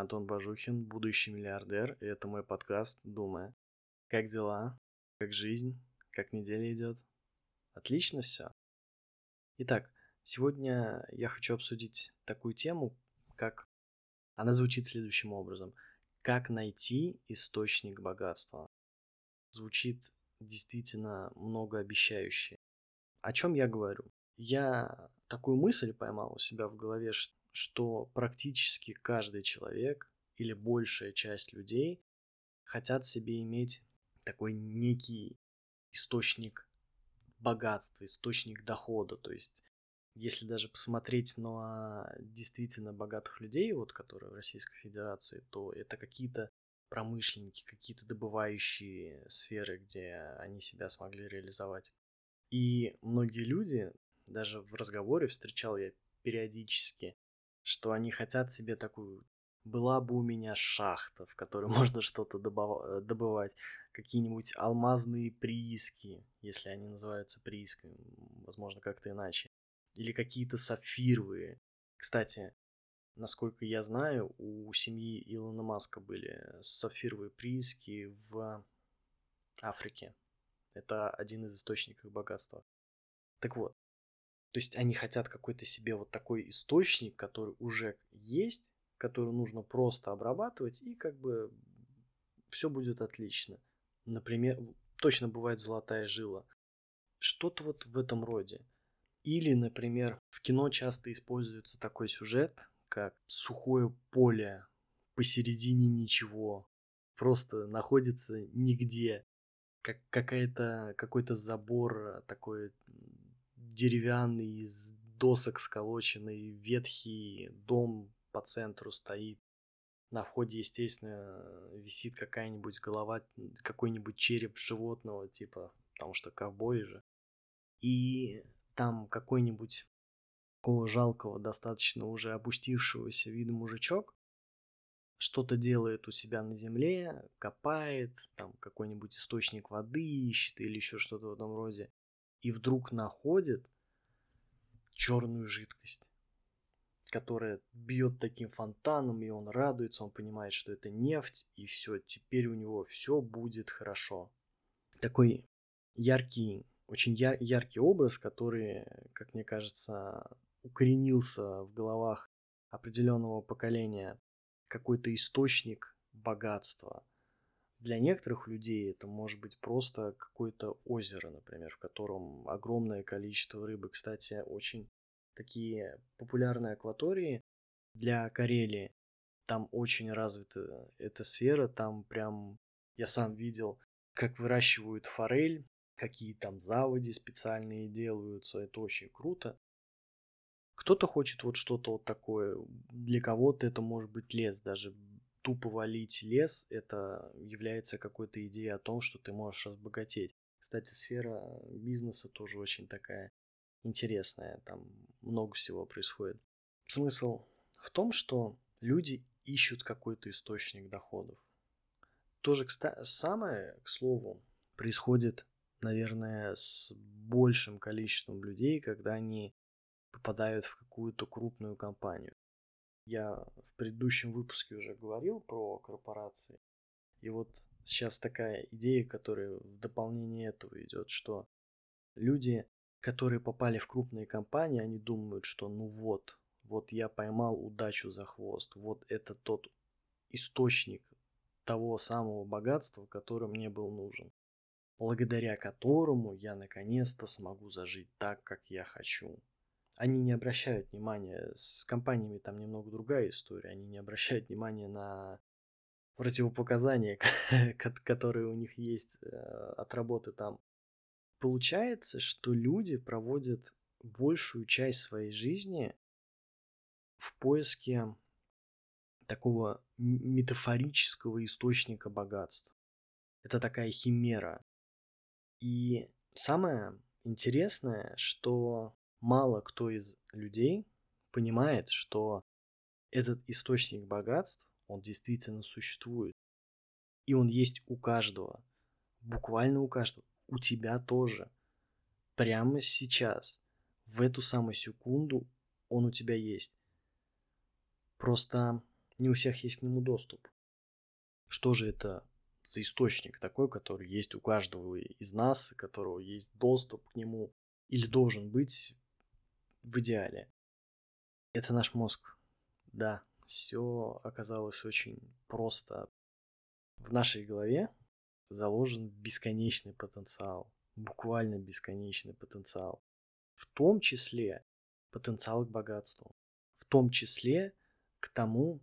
Антон Бажухин, будущий миллиардер, и это мой подкаст «Думая». Как дела? Как жизнь? Как неделя идет? Отлично все. Итак, сегодня я хочу обсудить такую тему, как... Она звучит следующим образом. Как найти источник богатства? Звучит действительно многообещающе. О чем я говорю? Я такую мысль поймал у себя в голове, что практически каждый человек или большая часть людей хотят себе иметь такой некий источник богатства, источник дохода. То есть, если даже посмотреть на действительно богатых людей, вот которые в Российской Федерации, то это какие-то промышленники, какие-то добывающие сферы, где они себя смогли реализовать. И многие люди, даже в разговоре встречал я периодически, что они хотят себе такую была бы у меня шахта, в которой можно что-то э, добывать, какие-нибудь алмазные прииски, если они называются приисками, возможно, как-то иначе, или какие-то сапфировые. Кстати, насколько я знаю, у семьи Илона Маска были сапфировые прииски в Африке. Это один из источников богатства. Так вот, то есть они хотят какой-то себе вот такой источник, который уже есть, который нужно просто обрабатывать, и как бы все будет отлично. Например, точно бывает золотая жила. Что-то вот в этом роде. Или, например, в кино часто используется такой сюжет, как сухое поле посередине ничего, просто находится нигде, как какая-то какой-то забор такой деревянный, из досок сколоченный, ветхий дом по центру стоит. На входе, естественно, висит какая-нибудь голова, какой-нибудь череп животного, типа, потому что ковбои же. И там какой-нибудь такого жалкого, достаточно уже опустившегося вида мужичок что-то делает у себя на земле, копает, там какой-нибудь источник воды ищет или еще что-то в этом роде и вдруг находит черную жидкость, которая бьет таким фонтаном, и он радуется, он понимает, что это нефть, и все, теперь у него все будет хорошо. Такой яркий, очень яр- яркий образ, который, как мне кажется, укоренился в головах определенного поколения, какой-то источник богатства – для некоторых людей это может быть просто какое-то озеро, например, в котором огромное количество рыбы. Кстати, очень такие популярные акватории для Карелии. Там очень развита эта сфера, там прям я сам видел, как выращивают форель, какие там заводи специальные делаются, это очень круто. Кто-то хочет вот что-то вот такое, для кого-то это может быть лес, даже тупо валить лес, это является какой-то идеей о том, что ты можешь разбогатеть. Кстати, сфера бизнеса тоже очень такая интересная, там много всего происходит. Смысл в том, что люди ищут какой-то источник доходов. То же самое, к слову, происходит, наверное, с большим количеством людей, когда они попадают в какую-то крупную компанию. Я в предыдущем выпуске уже говорил про корпорации. И вот сейчас такая идея, которая в дополнение этого идет, что люди, которые попали в крупные компании, они думают, что ну вот, вот я поймал удачу за хвост, вот это тот источник того самого богатства, который мне был нужен, благодаря которому я наконец-то смогу зажить так, как я хочу они не обращают внимания, с компаниями там немного другая история, они не обращают внимания на противопоказания, которые у них есть э, от работы там. Получается, что люди проводят большую часть своей жизни в поиске такого метафорического источника богатств. Это такая химера. И самое интересное, что мало кто из людей понимает, что этот источник богатств, он действительно существует. И он есть у каждого. Буквально у каждого. У тебя тоже. Прямо сейчас. В эту самую секунду он у тебя есть. Просто Не у всех есть к нему доступ. Что же это за источник такой, который есть у каждого из нас, у которого есть доступ к нему или должен быть в идеале? Это наш мозг. Да, все оказалось очень просто. В нашей голове заложен бесконечный потенциал, буквально бесконечный потенциал. В том числе потенциал к богатству. В том числе к тому,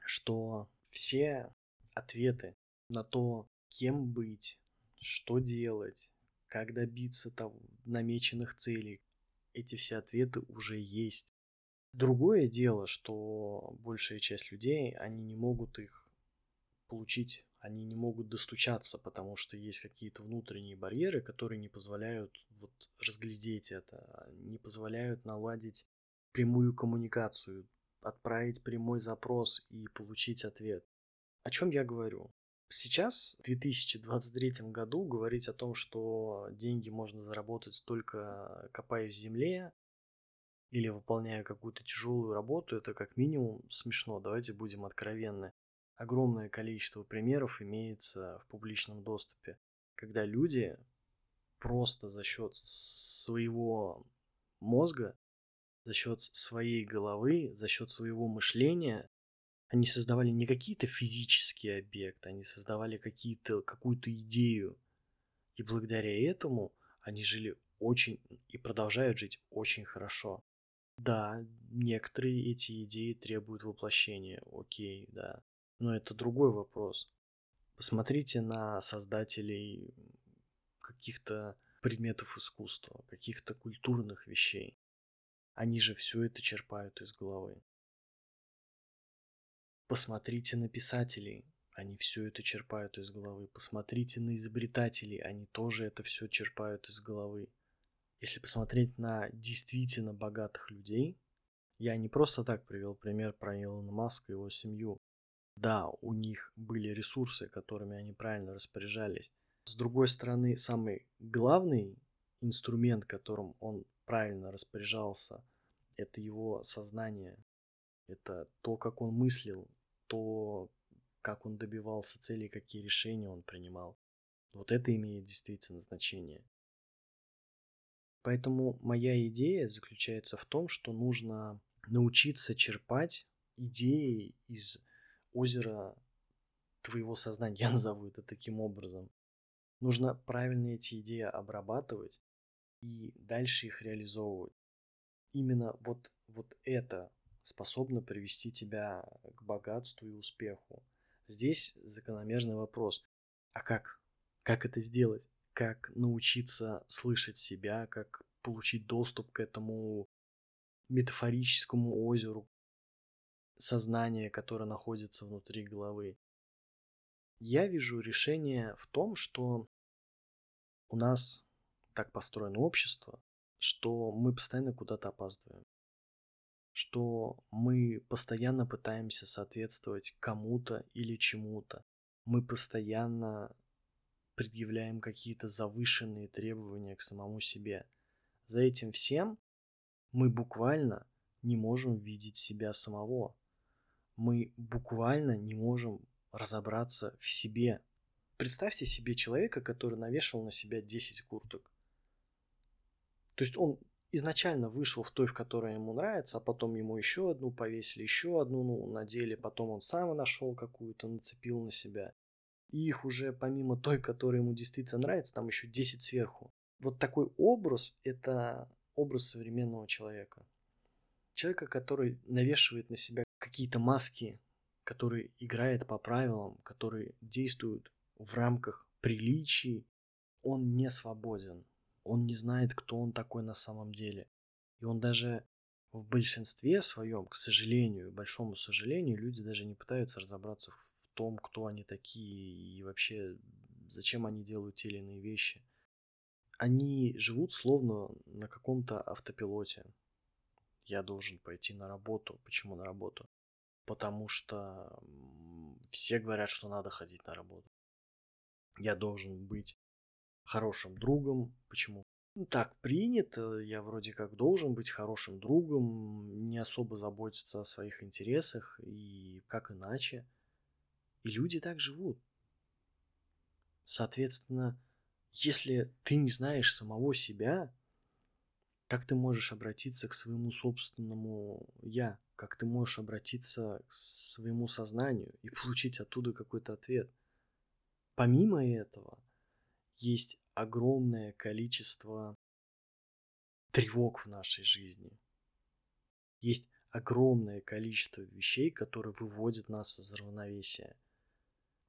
что все ответы на то, кем быть, что делать, как добиться того, намеченных целей, эти все ответы уже есть. Другое дело, что большая часть людей, они не могут их получить, они не могут достучаться, потому что есть какие-то внутренние барьеры, которые не позволяют вот разглядеть это, не позволяют наладить прямую коммуникацию, отправить прямой запрос и получить ответ. О чем я говорю? Сейчас, в 2023 году, говорить о том, что деньги можно заработать только копая в земле или выполняя какую-то тяжелую работу, это как минимум смешно. Давайте будем откровенны. Огромное количество примеров имеется в публичном доступе, когда люди просто за счет своего мозга за счет своей головы, за счет своего мышления, они создавали не какие-то физические объекты, они создавали какие-то, какую-то идею. И благодаря этому они жили очень и продолжают жить очень хорошо. Да, некоторые эти идеи требуют воплощения, окей, да. Но это другой вопрос. Посмотрите на создателей каких-то предметов искусства, каких-то культурных вещей. Они же все это черпают из головы. Посмотрите на писателей, они все это черпают из головы. Посмотрите на изобретателей, они тоже это все черпают из головы. Если посмотреть на действительно богатых людей, я не просто так привел пример про Илона Маска и его семью. Да, у них были ресурсы, которыми они правильно распоряжались. С другой стороны, самый главный инструмент, которым он правильно распоряжался, это его сознание, это то, как он мыслил, то, как он добивался целей, какие решения он принимал. Вот это имеет действительно значение. Поэтому моя идея заключается в том, что нужно научиться черпать идеи из озера твоего сознания, я назову это таким образом. Нужно правильно эти идеи обрабатывать и дальше их реализовывать. Именно вот, вот это способно привести тебя к богатству и успеху. Здесь закономерный вопрос. А как? Как это сделать? Как научиться слышать себя? Как получить доступ к этому метафорическому озеру сознания, которое находится внутри головы? Я вижу решение в том, что у нас так построено общество, что мы постоянно куда-то опаздываем, что мы постоянно пытаемся соответствовать кому-то или чему-то, мы постоянно предъявляем какие-то завышенные требования к самому себе. За этим всем мы буквально не можем видеть себя самого. Мы буквально не можем разобраться в себе. Представьте себе человека, который навешивал на себя 10 курток. То есть он изначально вышел в той, в которой ему нравится, а потом ему еще одну повесили, еще одну ну, надели, потом он сам нашел какую-то, нацепил на себя. И их уже помимо той, которая ему действительно нравится, там еще 10 сверху. Вот такой образ – это образ современного человека. Человека, который навешивает на себя какие-то маски, который играет по правилам, который действует в рамках приличий, он не свободен он не знает, кто он такой на самом деле. И он даже в большинстве своем, к сожалению, большому сожалению, люди даже не пытаются разобраться в том, кто они такие и вообще зачем они делают те или иные вещи. Они живут словно на каком-то автопилоте. Я должен пойти на работу. Почему на работу? Потому что все говорят, что надо ходить на работу. Я должен быть хорошим другом. Почему? так принято, я вроде как должен быть хорошим другом, не особо заботиться о своих интересах, и как иначе. И люди так живут. Соответственно, если ты не знаешь самого себя, как ты можешь обратиться к своему собственному «я», как ты можешь обратиться к своему сознанию и получить оттуда какой-то ответ. Помимо этого, есть огромное количество тревог в нашей жизни. Есть огромное количество вещей, которые выводят нас из равновесия.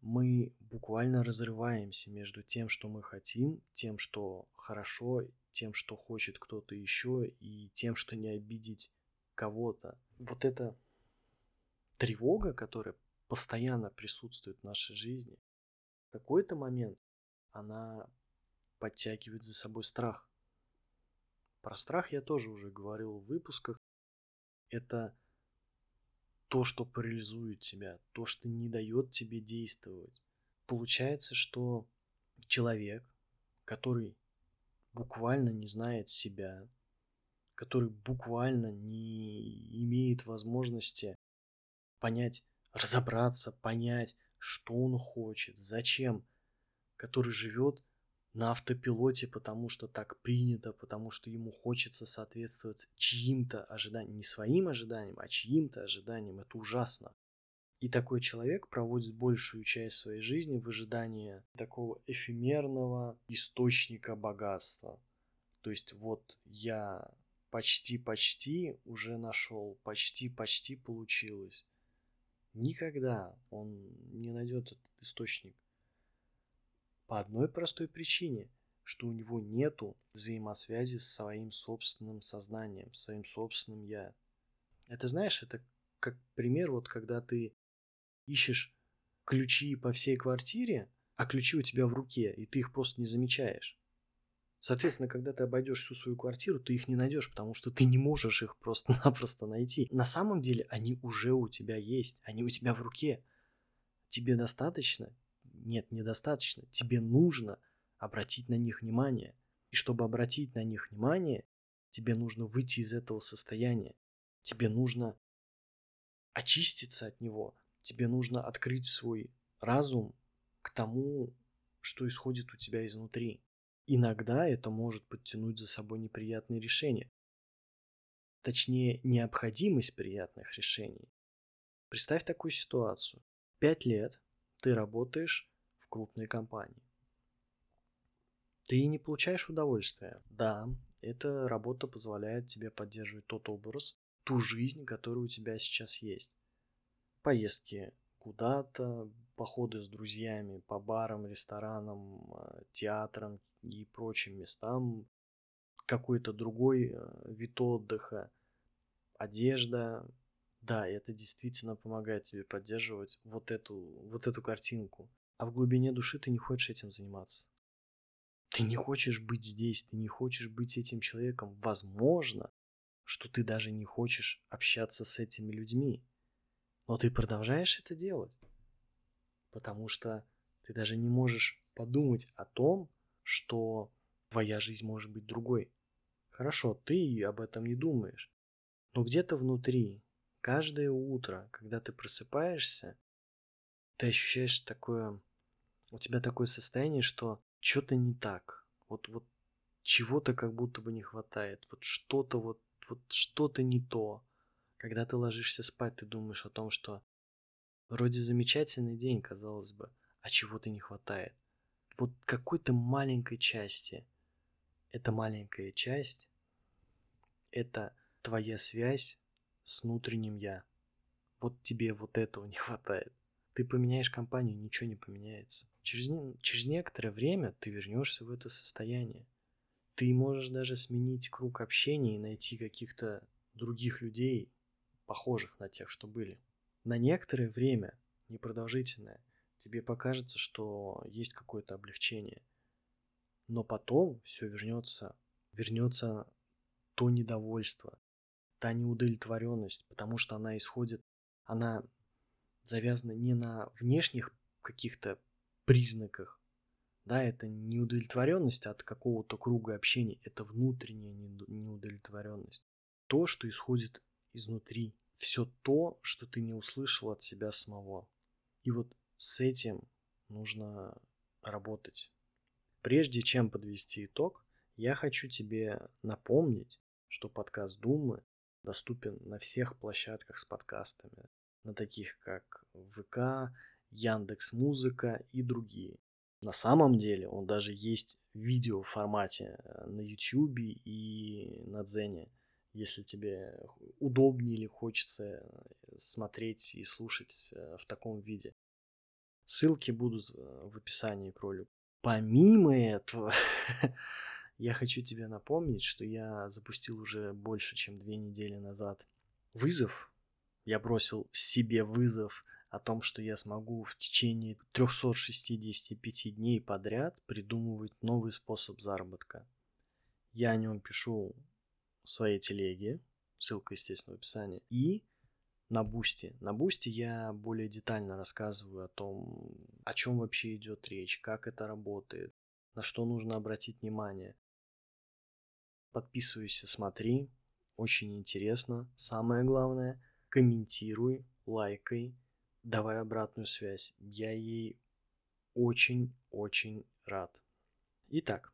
Мы буквально разрываемся между тем, что мы хотим, тем, что хорошо, тем, что хочет кто-то еще, и тем, что не обидеть кого-то. Вот эта тревога, которая постоянно присутствует в нашей жизни, в какой-то момент она подтягивает за собой страх. Про страх я тоже уже говорил в выпусках. Это то, что парализует тебя, то, что не дает тебе действовать. Получается, что человек, который буквально не знает себя, который буквально не имеет возможности понять, разобраться, понять, что он хочет, зачем, который живет на автопилоте, потому что так принято, потому что ему хочется соответствовать чьим-то ожиданиям, не своим ожиданиям, а чьим-то ожиданиям. Это ужасно. И такой человек проводит большую часть своей жизни в ожидании такого эфемерного источника богатства. То есть вот я почти-почти уже нашел, почти-почти получилось. Никогда он не найдет этот источник. По одной простой причине, что у него нету взаимосвязи с своим собственным сознанием, своим собственным я. Это знаешь, это как пример, вот когда ты ищешь ключи по всей квартире, а ключи у тебя в руке, и ты их просто не замечаешь. Соответственно, когда ты обойдешь всю свою квартиру, ты их не найдешь, потому что ты не можешь их просто-напросто найти. На самом деле они уже у тебя есть, они у тебя в руке. Тебе достаточно нет, недостаточно. Тебе нужно обратить на них внимание. И чтобы обратить на них внимание, тебе нужно выйти из этого состояния. Тебе нужно очиститься от него. Тебе нужно открыть свой разум к тому, что исходит у тебя изнутри. Иногда это может подтянуть за собой неприятные решения. Точнее, необходимость приятных решений. Представь такую ситуацию. Пять лет ты работаешь крупной компании. Ты не получаешь удовольствия. Да, эта работа позволяет тебе поддерживать тот образ, ту жизнь, которая у тебя сейчас есть. Поездки куда-то, походы с друзьями по барам, ресторанам, э, театрам и прочим местам, какой-то другой э, вид отдыха, одежда. Да, это действительно помогает тебе поддерживать вот эту, вот эту картинку а в глубине души ты не хочешь этим заниматься. Ты не хочешь быть здесь, ты не хочешь быть этим человеком. Возможно, что ты даже не хочешь общаться с этими людьми. Но ты продолжаешь это делать. Потому что ты даже не можешь подумать о том, что твоя жизнь может быть другой. Хорошо, ты об этом не думаешь. Но где-то внутри, каждое утро, когда ты просыпаешься, ты ощущаешь такое у тебя такое состояние, что что-то не так. Вот, вот чего-то как будто бы не хватает. Вот что-то вот, вот что-то не то. Когда ты ложишься спать, ты думаешь о том, что вроде замечательный день, казалось бы, а чего-то не хватает. Вот какой-то маленькой части. Эта маленькая часть – это твоя связь с внутренним «я». Вот тебе вот этого не хватает. Ты поменяешь компанию, ничего не поменяется. Через, через некоторое время ты вернешься в это состояние. Ты можешь даже сменить круг общения и найти каких-то других людей, похожих на тех, что были. На некоторое время, непродолжительное, тебе покажется, что есть какое-то облегчение. Но потом все вернется, вернется то недовольство, та неудовлетворенность, потому что она исходит, она завязана не на внешних каких-то признаках, Да, это не удовлетворенность от какого-то круга общения, это внутренняя неудовлетворенность. То, что исходит изнутри, все то, что ты не услышал от себя самого. И вот с этим нужно работать. Прежде чем подвести итог, я хочу тебе напомнить, что подкаст Думы доступен на всех площадках с подкастами, на таких как ВК, Яндекс Музыка и другие. На самом деле он даже есть в видео формате э, на YouTube и на Дзене, если тебе удобнее или хочется э, смотреть и слушать э, в таком виде. Ссылки будут в описании к ролику. Помимо этого, я хочу тебе напомнить, что я запустил уже больше, чем две недели назад вызов. Я бросил себе вызов о том, что я смогу в течение 365 дней подряд придумывать новый способ заработка. Я о нем пишу в своей телеге, ссылка, естественно, в описании, и на Boosty. На Boosty я более детально рассказываю о том, о чем вообще идет речь, как это работает, на что нужно обратить внимание. Подписывайся, смотри, очень интересно. Самое главное, комментируй, лайкай, давай обратную связь. Я ей очень-очень рад. Итак,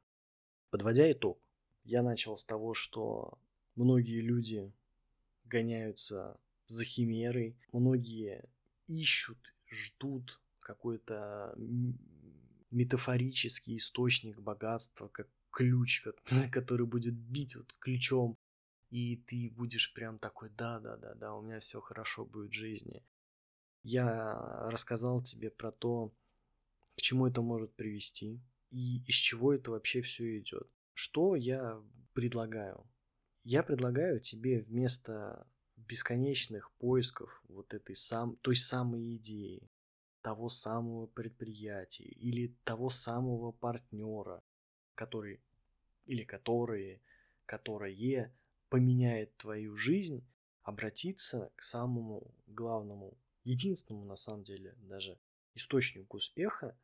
подводя итог, я начал с того, что многие люди гоняются за химерой, многие ищут, ждут какой-то метафорический источник богатства, как ключ, который будет бить вот ключом, и ты будешь прям такой, да-да-да-да, у меня все хорошо будет в жизни я рассказал тебе про то, к чему это может привести и из чего это вообще все идет. Что я предлагаю? Я предлагаю тебе вместо бесконечных поисков вот этой сам, той самой идеи, того самого предприятия или того самого партнера, который или которые, которое поменяет твою жизнь, обратиться к самому главному единственному, на самом деле, даже источнику успеха,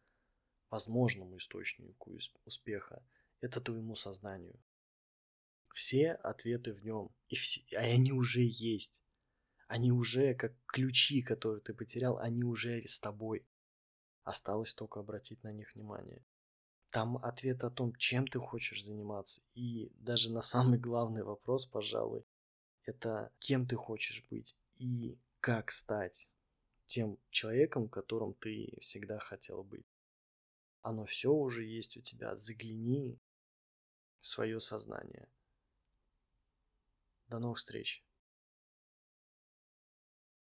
возможному источнику успеха, это твоему сознанию. Все ответы в нем, и, все, и они уже есть. Они уже, как ключи, которые ты потерял, они уже с тобой. Осталось только обратить на них внимание. Там ответ о том, чем ты хочешь заниматься. И даже на самый главный вопрос, пожалуй, это кем ты хочешь быть и как стать тем человеком, которым ты всегда хотел быть. Оно все уже есть у тебя. Загляни в свое сознание. До новых встреч.